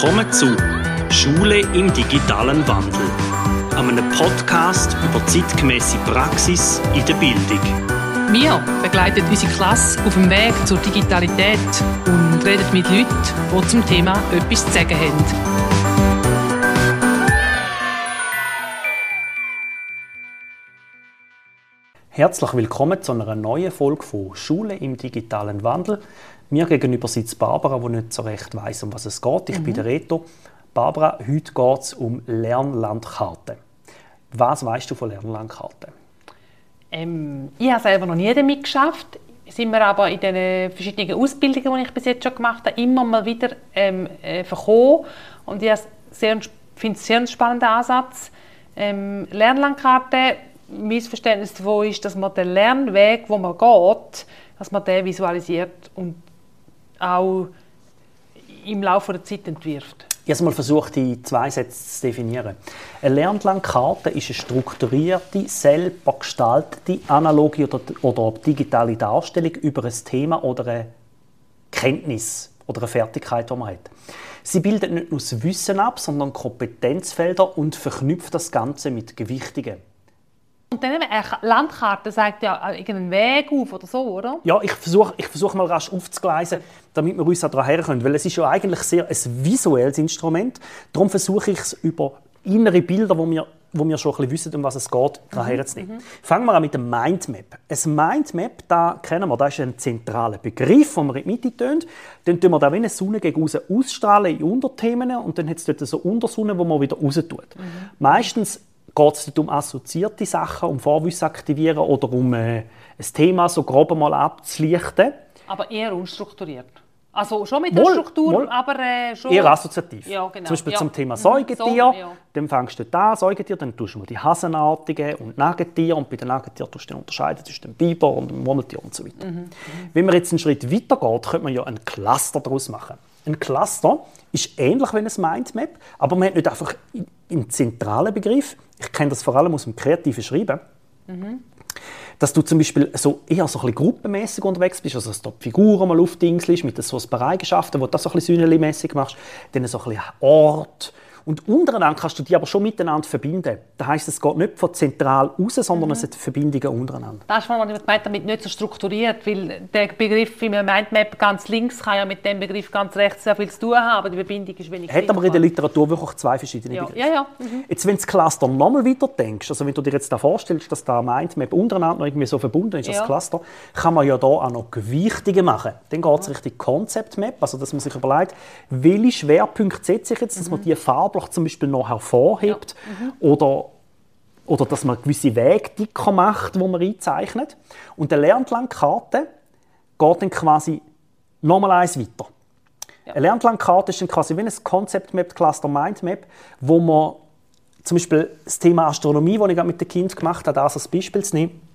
Willkommen zu Schule im digitalen Wandel, einem Podcast über zeitgemäße Praxis in der Bildung. Wir begleiten unsere Klasse auf dem Weg zur Digitalität und reden mit Leuten, die zum Thema etwas zu sagen haben. Herzlich willkommen zu einer neuen Folge von Schule im digitalen Wandel. Mir gegenüber sitzt Barbara, die nicht so recht weiß, um was es geht. Ich mhm. bin der Reto. Barbara, heute geht es um Lernlandkarten. Was weißt du von Lernlandkarten? Ähm, ich habe selber noch nie damit geschafft. Sind wir aber in den verschiedenen Ausbildungen, die ich bis jetzt schon gemacht habe, immer mal wieder ähm, äh, verkommen. Und ich finde es einen sehr spannenden Ansatz. Ähm, Lernlandkarte, mein Verständnis davon ist, dass man den Lernweg, wo man geht, dass man den visualisiert und auch im Laufe der Zeit entwirft? Ich mal versucht, die zwei Sätze zu definieren. Eine Lernlandkarte ist eine strukturierte, selber gestaltete, analoge oder, oder digitale Darstellung über ein Thema oder eine Kenntnis oder eine Fertigkeit, die man hat. Sie bildet nicht nur das Wissen ab, sondern Kompetenzfelder und verknüpft das Ganze mit Gewichtungen. Und dann eine Landkarte sagt ja irgendeinen Weg auf oder so, oder? Ja, ich versuche ich versuch mal rasch aufzugleisen, damit wir uns daran herkommen. Weil es ist ja eigentlich sehr ein visuelles Instrument. Darum versuche ich es über innere Bilder, wo wir, wo wir schon ein bisschen wissen, um was es geht, daran mhm. zu nehmen. Mhm. Fangen wir an mit dem Mindmap. Ein Mindmap, da kennen wir, das ist ein zentraler Begriff, den wir in die Mitte tun. Dann tun wir da wie eine Sonne gegen raus ausstrahlen in Unterthemen und dann hat es dort so Untersonne, wo man wieder raus tut. Mhm. Meistens geht es um assoziierte Sachen, um Vorwissen aktivieren oder um äh, ein Thema so grob mal abzulichten. Aber eher unstrukturiert. Also schon mit der Struktur, wohl. aber äh, schon... Eher assoziativ. Ja, genau. Zum Beispiel ja. zum Thema Säugetier. So, ja. Dann fängst du da Säugetier, dann tust du mal die Hasenartigen und Nagetier und bei den Nagetieren tust du dann unterscheiden zwischen dem Biber und dem Murmeltier und so weiter. Mhm. Mhm. Wenn man jetzt einen Schritt weiter geht, könnte man ja ein Cluster daraus machen. Ein Cluster ist ähnlich wie ein Mindmap, aber man hat nicht einfach einen zentralen Begriff. Ich kenne das vor allem aus dem kreativen Schreiben. Mhm. Dass du zum Beispiel so eher so ein bisschen gruppenmäßig unterwegs bist, also dass du die Figuren mal aufdingselst mit so ein paar Eigenschaften, wo du das so ein bisschen machst, dann so ein bisschen Ort, und untereinander kannst du die aber schon miteinander verbinden. Das heisst, es geht nicht von zentral raus, sondern mhm. es sind Verbindungen untereinander. Das ist, was ich gemeint damit nicht so strukturiert, weil der Begriff im Mindmap ganz links kann ja mit dem Begriff ganz rechts sehr viel zu tun haben, aber die Verbindung ist wenig Hat aber in der Literatur wirklich zwei verschiedene ja. Begriffe. Ja, ja. Mhm. Jetzt, wenn du das Cluster nochmal weiter denkst, also wenn du dir jetzt da vorstellst, dass da Mindmap untereinander noch irgendwie so verbunden ist, ja. das Cluster, kann man ja da auch noch Gewichtungen machen. Dann geht es mhm. Richtung Concept Map, also dass man sich überlegt, welche Schwerpunkte setze ich jetzt, dass man mhm. die Farbe Farblich zum Beispiel noch hervorhebt ja. mhm. oder, oder dass man gewisse Wege dicker macht, wo man einzeichnet. Und der Lernlandkarte geht dann quasi nochmal eins weiter. Ja. Eine Lernlandkarte ist dann quasi wie ein Concept Map, Cluster Mind Map, wo man zum Beispiel das Thema Astronomie, das ich mit den Kindern gemacht habe, das als Beispiel zu nehmen,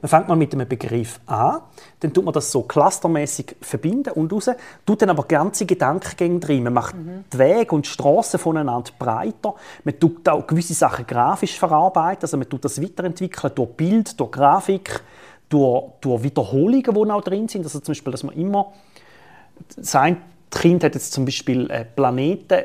man fängt mal mit einem Begriff an, dann tut man das so clustermäßig verbinden und raus, tut dann aber ganze Gedankengänge drin. Man macht mhm. die Wege und die Strassen voneinander breiter. Man tut auch gewisse Sachen grafisch verarbeiten, also man tut das weiterentwickeln durch Bild, durch Grafik, durch, durch Wiederholungen, die auch drin sind. Also zum Beispiel, dass man immer sein Kind hat jetzt zum Beispiel äh, Planeten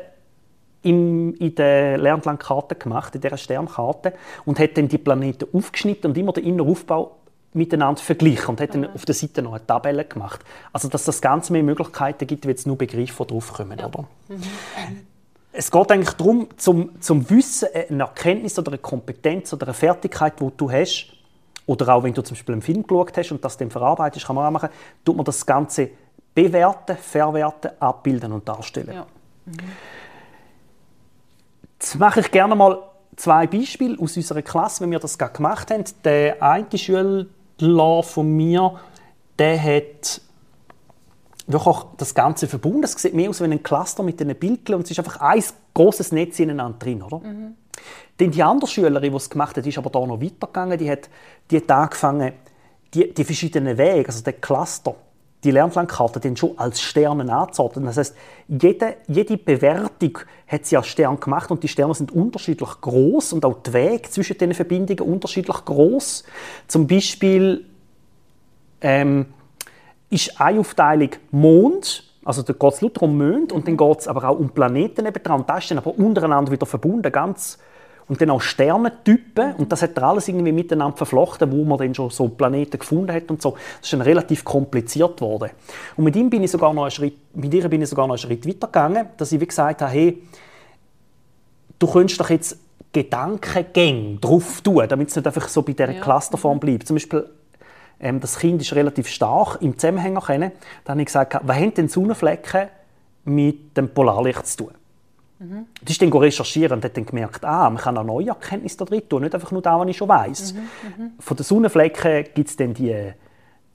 im, in der Lernlandkarte gemacht, in dieser Sternkarte, und hat dann die Planeten aufgeschnitten und immer den inneren Aufbau miteinander verglichen und hat dann auf der Seite noch eine Tabelle gemacht. Also dass das Ganze mehr Möglichkeiten gibt, wie jetzt nur Begriffe draufkommen. Ja. Oder? Mhm. Es geht eigentlich darum, zum, zum Wissen, eine Erkenntnis oder eine Kompetenz oder eine Fertigkeit, die du hast, oder auch wenn du zum Beispiel einen Film geschaut hast und das dann verarbeitest, kann man auch machen, tut man das Ganze bewerten, verwerten, abbilden und darstellen. Ja. Mhm. Jetzt mache ich gerne mal zwei Beispiele aus unserer Klasse, wie wir das gerade gemacht haben. Der eine Schüler von mir, der hat wirklich das Ganze verbunden. Es sieht mehr aus wie ein Cluster mit einem Bildchen und es ist einfach ein großes Netz ineinander drin, oder? Mhm. Dann die andere Schülerin, die es gemacht hat, ist aber da noch weitergegangen. Die hat, die hat angefangen, die, die verschiedenen Wege, also der Cluster, die Lernplankarte dann schon als Sterne anzuordnen. Das heißt, jede, jede Bewertung hat sie als Stern gemacht und die Sterne sind unterschiedlich groß und auch die Wege zwischen den Verbindungen unterschiedlich groß. Zum Beispiel ähm, ist eine Aufteilung Mond Also da geht es nur um Monde und dann geht es aber auch um Planeten nebendran. Und das ist dann aber untereinander wieder verbunden, ganz und dann auch Sternentypen. Und das hat er alles irgendwie miteinander verflochten, wo man dann schon so Planeten gefunden hat und so. Das ist dann relativ kompliziert geworden. Und mit ihm bin ich sogar noch einen Schritt, mit ihr bin ich sogar noch einen Schritt weiter gegangen, dass ich wie gesagt habe, hey, du könntest doch jetzt Gedankengänge drauf tun, damit es nicht einfach so bei dieser ja. Clusterform bleibt. Zum Beispiel ähm, das Kind ist relativ stark im Zusammenhang erkennen. Dann habe ich gesagt, was haben denn Sonnenflecken mit dem Polarlicht zu tun? Mhm. Das ist dann recherchieren und hat dann gemerkt, ah, man kann auch neue Erkenntnisse da drin tun, nicht einfach nur das, was ich schon weiß. Mhm. Mhm. Von den Sonnenflecken gibt es dann die,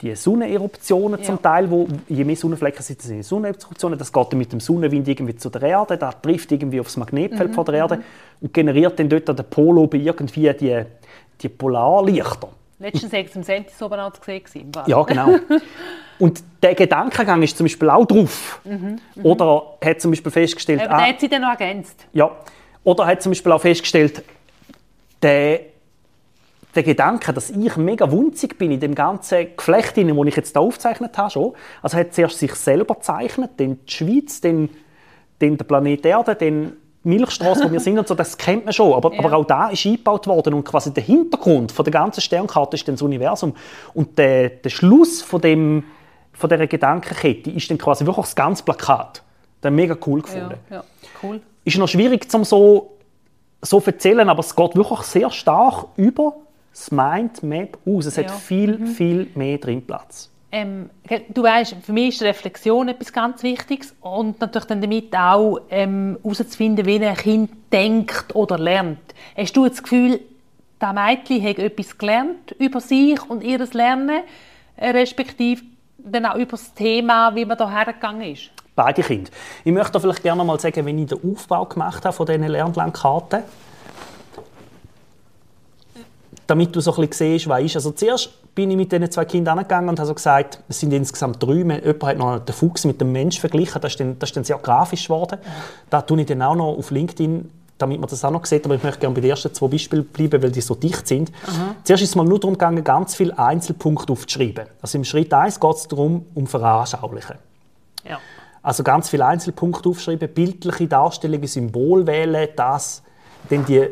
die Sonneneruptionen ja. zum Teil, wo je mehr Sonnenflecken sind, sind Sonneneruptionen. Das geht dann mit dem Sonnenwind irgendwie zu der Erde, das trifft irgendwie auf das Magnetfeld mhm. von der Erde mhm. und generiert dann dort an der Polo irgendwie die, die Polarlichter. Letztens war es im Sentis oben auch gesehen. Ja, genau. Und der Gedankengang ist zum Beispiel auch drauf. Mhm, oder hat zum Beispiel festgestellt... Aber ah, hat sie dann noch ergänzt. Ja. Oder hat zum Beispiel auch festgestellt, der, der Gedanke, dass ich mega wunzig bin in dem ganzen Geflecht, das ich jetzt hier aufgezeichnet habe, schon. Also hat zuerst sich selber gezeichnet, dann die Schweiz, dann, dann der Planet Erde, dann Milchstraße, wo wir sind und so, das kennt man schon. Aber, ja. aber auch da ist eingebaut worden und quasi der Hintergrund von der ganzen Sternkarte ist dann das Universum. Und der, der Schluss von, dem, von dieser Gedankenkette ist dann quasi wirklich das ganze Plakat. Das mega cool gefunden. Ja, ja. Cool. Ist noch schwierig zum so so erzählen, aber es geht wirklich sehr stark über das Mindmap aus. Es hat viel, mhm. viel mehr drin Platz. Ähm, du weißt, für mich ist Reflexion etwas ganz Wichtiges und natürlich dann damit auch ähm, herauszufinden, wie ein Kind denkt oder lernt. Hast du das Gefühl, das Mädchen hat etwas gelernt über sich und ihr Lernen, äh, respektive dann auch über das Thema, wie man da hergegangen ist? Beide Kinder. Ich möchte vielleicht gerne mal sagen, wenn ich den Aufbau gemacht habe von diesen Lernlandkarten, damit du so ein bisschen siehst, was ist. Also zuerst bin ich mit diesen zwei Kindern angegangen und habe so gesagt, es sind insgesamt drei. Jemand hat noch den Fuchs mit dem Mensch verglichen. Das ist dann, das ist dann sehr grafisch geworden. Ja. Da tue ich dann auch noch auf LinkedIn damit man das auch noch sieht, aber ich möchte gerne bei den ersten zwei Beispielen bleiben, weil die so dicht sind. Aha. Zuerst ist es mal nur darum gegangen, ganz viele Einzelpunkte aufzuschreiben. Also im Schritt 1 geht es darum, um Veranschaulichen. Ja. Also ganz viele Einzelpunkte aufschreiben, bildliche Darstellungen, Symbol wählen, das, dann die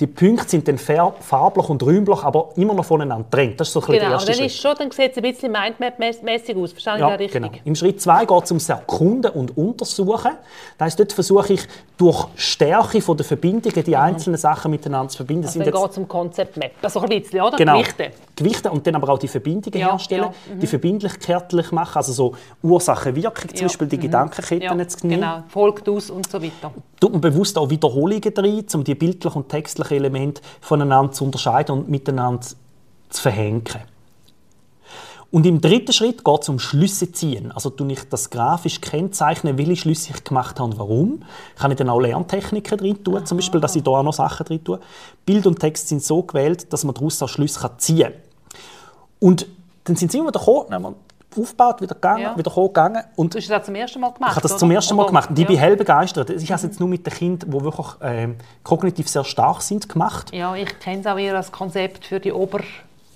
die Punkte sind dann farblich und räumlich, aber immer noch voneinander getrennt. Das ist so ein genau, der erste dann Ist schon, dann sieht es ein bisschen Mindmap-mäßig aus. Verstehe ja, richtig? Genau. Im Schritt 2 geht es ums Erkunden und Untersuchen. Das heisst, dort versuche ich durch Stärke der Verbindungen die mhm. einzelnen Sachen miteinander zu verbinden. Also dann geht es um Concept-Map. Also ein bisschen, oder? Genau. Gewichte. Gewichte und dann aber auch die Verbindungen ja, herstellen, ja. Mhm. die Verbindlichkeit machen, also so Ursache-Wirkung, zum Beispiel die mhm. Gedankenketten zu nehmen. Genau, folgt aus und so weiter. Tut man bewusst auch Wiederholungen drin, um die bildlichen und textlichen wesentlichen Elemente voneinander zu unterscheiden und miteinander zu verhängen. Und im dritten Schritt geht es um Schlüsse ziehen. Also tue ich das grafisch kennzeichnen, welche Schlüsse ich gemacht habe und warum. Kann ich dann auch Lerntechniken drin tun, zum Beispiel, dass ich da auch noch Sachen drin tue. Bild und Text sind so gewählt, dass man daraus auch Schlüsse ziehen kann. Und dann sind sie immer wieder gekommen, aufgebaut, wieder gegangen, ja. wieder gegangen. Und du hast das zum ersten Mal gemacht? Ich habe das oder? zum ersten Mal gemacht. Und ich ja. bin hell begeistert. Ich habe es jetzt nur mit den Kindern, die wirklich äh, kognitiv sehr stark sind, gemacht. Ja, ich kenne es auch eher als Konzept für die Ober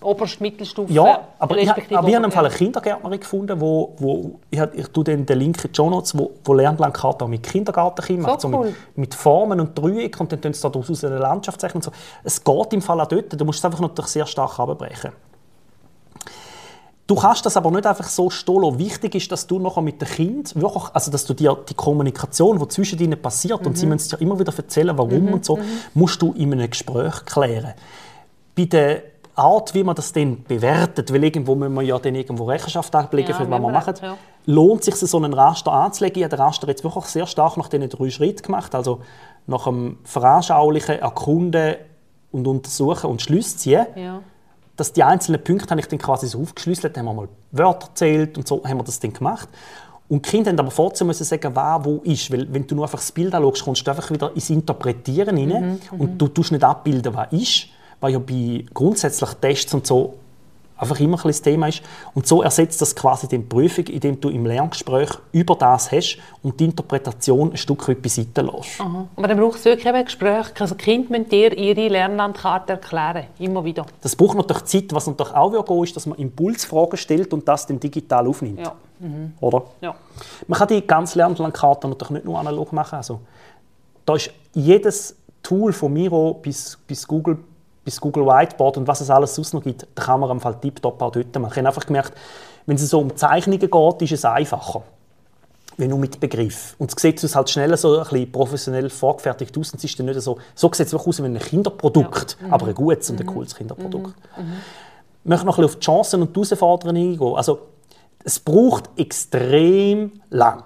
oberste Mittelstufe. Ja, aber ich, aber wir haben im Fall eine Kindergärtnerin gefunden, wo, wo ich, ich tue den, den Link in die Show Notes, wo, wo Lernlandkarte mit Kindergartenkindern macht, so cool. mit, mit, Formen und Dreiecken und dann tun sie daraus eine Landschaft zeichnen und so. Es geht im Fall auch dort, du musst es einfach noch sehr stark abbrechen. Du kannst das aber nicht einfach so stehen Wichtig ist, dass du noch mit dem Kind wirklich, also dass du dir die Kommunikation, die zwischen ihnen passiert, mhm. und sie mhm. müssen dir immer wieder erzählen, warum mhm. und so, mhm. musst du in einem Gespräch klären. Bei der Art, wie man das dann bewertet, weil irgendwo müssen wir ja dann irgendwo Rechenschaft ablegen, ja, für was wir machen, ja. lohnt sich so einen Raster anzulegen. Ich habe den Raster jetzt wirklich sehr stark nach diesen drei Schritten gemacht, also nach dem Veranschaulichen, Erkunden und Untersuchen und Schlüsse ziehen. Ja dass die einzelnen Punkte habe ich dann quasi so aufgeschlüsselt, haben wir mal Wörter erzählt und so haben wir das dann gemacht. Und die Kinder haben aber trotzdem müssen sagen, wer wo ist. Weil wenn du nur einfach das Bild anschaust, kommst du einfach wieder ins Interpretieren rein mhm, und du tust nicht abbilden, was ist. Weil ja bei grundsätzlich Tests und so einfach immer ein das Thema ist. Und so ersetzt das quasi die Prüfung, indem du im Lerngespräch über das hast und die Interpretation ein Stück weit beiseite lässt. Aha. Aber dann braucht es wirklich ein Gespräch. Also Kinder müssen dir ihre Lernlandkarte erklären, immer wieder. Das braucht natürlich Zeit. Was natürlich auch gehen ist, dass man Impulsfragen stellt und das dann digital aufnimmt. Ja. Mhm. Oder? Ja. Man kann die ganze Lernplankarte natürlich nicht nur analog machen. Also, da ist jedes Tool von Miro bis, bis Google bis Google Whiteboard und was es alles sonst noch gibt, da kann man am Fall tiptop auch dort machen. Ich habe einfach gemerkt, wenn es so um Zeichnungen geht, ist es einfacher. Wenn nur mit Begriff. Und es sieht halt schneller so ein bisschen professionell vorgefertigt aus. Und es ist dann nicht so, so sieht es aus wie ein Kinderprodukt, ja. mhm. aber ein gutes und ein mhm. cooles Kinderprodukt. Mhm. mhm. Ich möchte noch ein bisschen auf die Chancen und die Herausforderungen eingehen. Also, es braucht extrem lang.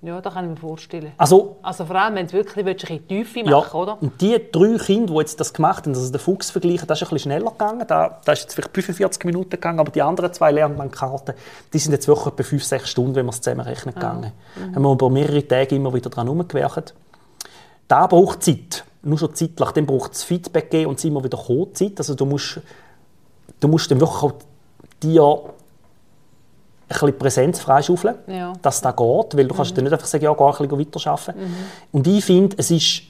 Ja, das kann ich mir vorstellen. Also, also vor allem, wenn du wirklich willst, in die Tiefe machen ja, oder? Und die drei Kinder, die jetzt das gemacht haben, also den Fuchs vergleichen, das ist ein bisschen schneller gegangen. Da, da ist jetzt vielleicht 45 Minuten gegangen, aber die anderen zwei Lernbankkarten, die sind jetzt wirklich etwa 5, 6 Stunden, wenn wir es zusammenrechnen, ah, gegangen. Mhm. Haben wir über mehrere Tage immer wieder daran herumgewerkt. Da braucht Zeit, nur schon zeitlich. Dann braucht es Feedback geben und es immer wieder Zeit. Also du musst, du musst dann wirklich auch dir ein bisschen Präsenz freischaufeln, ja. dass das geht, weil du mhm. kannst dann nicht einfach sagen, ja, geh ein bisschen weiterarbeiten. Mhm. Und ich finde, es ist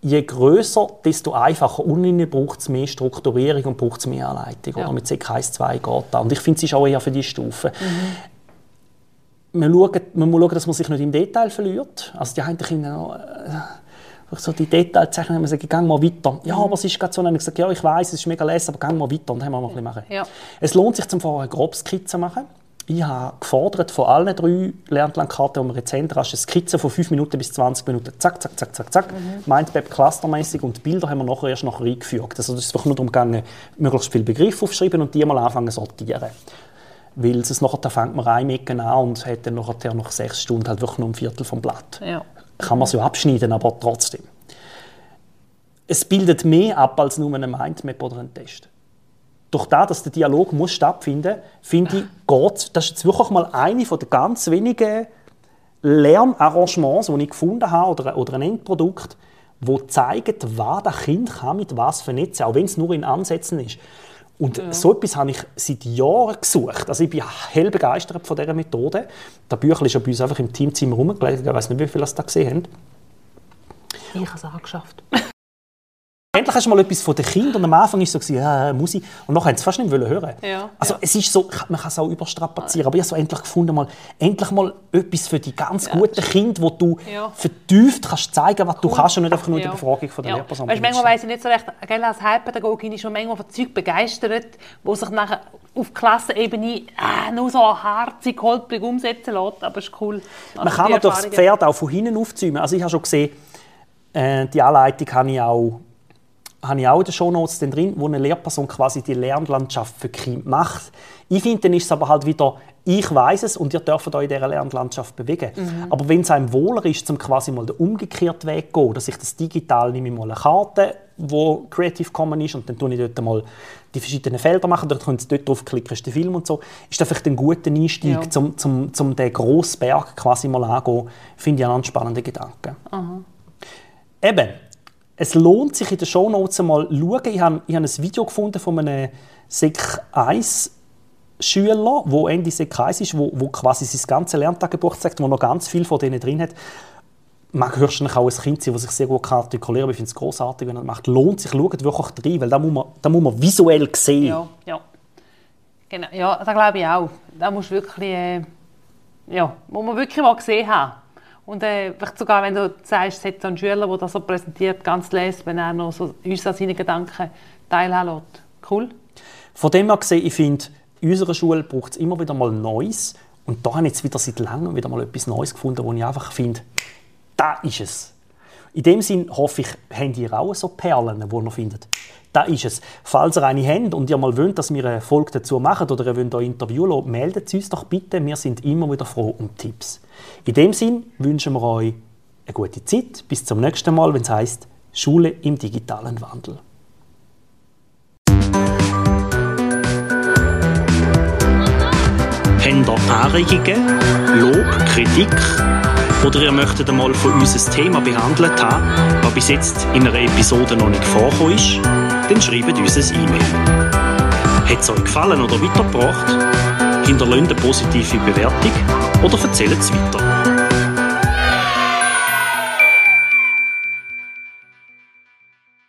je größer, desto einfacher. Und braucht es mehr Strukturierung und braucht es mehr Anleitung. Ja. Oder? Mit CK 1, 2 geht das. Und ich finde, es ist auch eher für die Stufe. Mhm. Man, schaut, man muss schauen, dass man sich nicht im Detail verliert. Also die einen Kinder äh, so die Details zeichnen, man sagt, gehen mal weiter. Ja, aber es ist gerade so, dann habe ich gesagt, ja, ich weiß, es ist mega lässig, aber gehen mal weiter und dann haben wir mal ein bisschen machen. Ja. Es lohnt sich zum vorher eine grobe Skizze machen ich habe gefordert von allen drei Lernplankarten, die wir jetzt haben, eine Skizze von 5 Minuten bis 20 Minuten. Zack, zack, zack, zack, zack. Mhm. Mindmap clustermäßig und die Bilder haben wir nachher erst nachher eingefügt. Also es ist einfach nur darum gegangen, möglichst viele Begriffe aufschreiben und die mal anfangen zu sortieren. Weil es nachher, da fängt man ein Mecken an und hat dann nachher nach sechs Stunden halt wirklich nur ein Viertel vom Blatt. Ja. Kann man so abschneiden, aber trotzdem. Es bildet mehr ab als nur eine Mindmap oder ein Test durch das, dass der Dialog muss stattfinden muss, finde ich, geht das ist jetzt wirklich mal eine der ganz wenigen Lernarrangements, die ich gefunden habe, oder, oder ein Endprodukt, wo zeigt, was das Kind kann mit was vernetzen, auch wenn es nur in Ansätzen ist. Und ja. so etwas habe ich seit Jahren gesucht. Also ich bin hell begeistert von dieser Methode. Das Büchlein ist ja bei uns einfach im Teamzimmer rumgelegt. Ich weiß nicht, wie viele das da gesehen haben. Ich habe es angeschafft. Endlich hast du mal etwas von den Kindern. Und am Anfang war es so, ja, muss ich. Und nachher haben sie fast nicht hören ja, Also ja. es ist so, man kann es auch überstrapazieren. Aber ich habe so endlich gefunden, mal, endlich mal etwas für die ganz ja. guten Kinder, wo du vertieft kannst zeigen, was cool. du kannst und nicht einfach nur ja. die Befragung von der ja. Lehrperson. Weißt, manchmal weiss ich nicht so recht, gell, als Heilpädagogin ist schon manchmal von Zeug begeistert, wo sich nachher auf Klassenebene äh, nur so harzig, holprig umsetzen lässt. Aber es ist cool. Also man kann natürlich das Pferd auch von hinten aufzäumen. Also ich habe schon gesehen, äh, die Anleitung habe ich auch habe ich auch in den Shownotes drin, wo eine Lehrperson quasi die Lernlandschaft für Kinder macht. Ich finde, dann ist es aber halt wieder, ich weiß es und ihr dürft euch in dieser Lernlandschaft bewegen. Mhm. Aber wenn es einem wohler ist, zum quasi mal den umgekehrten Weg zu gehen, dass ich das digital nehme mal eine Karte, wo Creative Commons ist und dann tue ich dort mal die verschiedenen Felder machen, dann können Sie dort draufklicken, ist der Film und so. Ist das vielleicht ein guter Einstieg, ja. zum, zum, zum den grossen Berg quasi mal angehen, finde ich einen spannenden Gedanken. Aha. Eben, es lohnt sich in den Shownotes mal zu schauen. Ich habe, ich habe ein Video gefunden von einem Sek 1 Schüler, wo Ende Sek 1 ist, wo, wo quasi sein ganzes Lerntagebuch zeigt, wo noch ganz viel von denen drin hat. Man höchstens auch ein Kind sein, das sich sehr gut artikulieren kann. Ich finde es großartig, wenn er macht. Lohnt sich, schaut wirklich rein, weil da muss man, muss man visuell sehen. Ja, ja. Genau. ja das glaube ich auch. Da muss wirklich, äh, ja, muss man wirklich mal gesehen haben. Und äh, sogar, wenn du sagst, es hat so einen Schüler, der das so präsentiert, ganz lässt, wenn er noch so uns an seinen Gedanken teilhaben lässt. Cool. Von dem her gesehen, ich finde, in unserer Schule braucht es immer wieder mal Neues. Und da habe ich jetzt wieder seit langem wieder mal etwas Neues gefunden, wo ich einfach finde, da ist es. In dem Sinn hoffe ich, habt ihr auch so Perlen, die ihr findet. Da ist es. Falls ihr eine habt und ihr mal wollt, dass wir eine Folge dazu machen oder ihr wollt ein Interview lassen, meldet uns doch bitte. Wir sind immer wieder froh um Tipps. In dem Sinn wünschen wir euch eine gute Zeit. Bis zum nächsten Mal, wenn es heißt Schule im digitalen Wandel. Habt ihr Anregungen, Lob, Kritik oder ihr möchtet einmal von uns ein Thema behandelt haben, das bis jetzt in einer Episode noch nicht vorgekommen ist, dann schreibt uns ein E-Mail. Hat es euch gefallen oder weitergebracht? Hinterlasst eine positive Bewertung oder erzählt es weiter.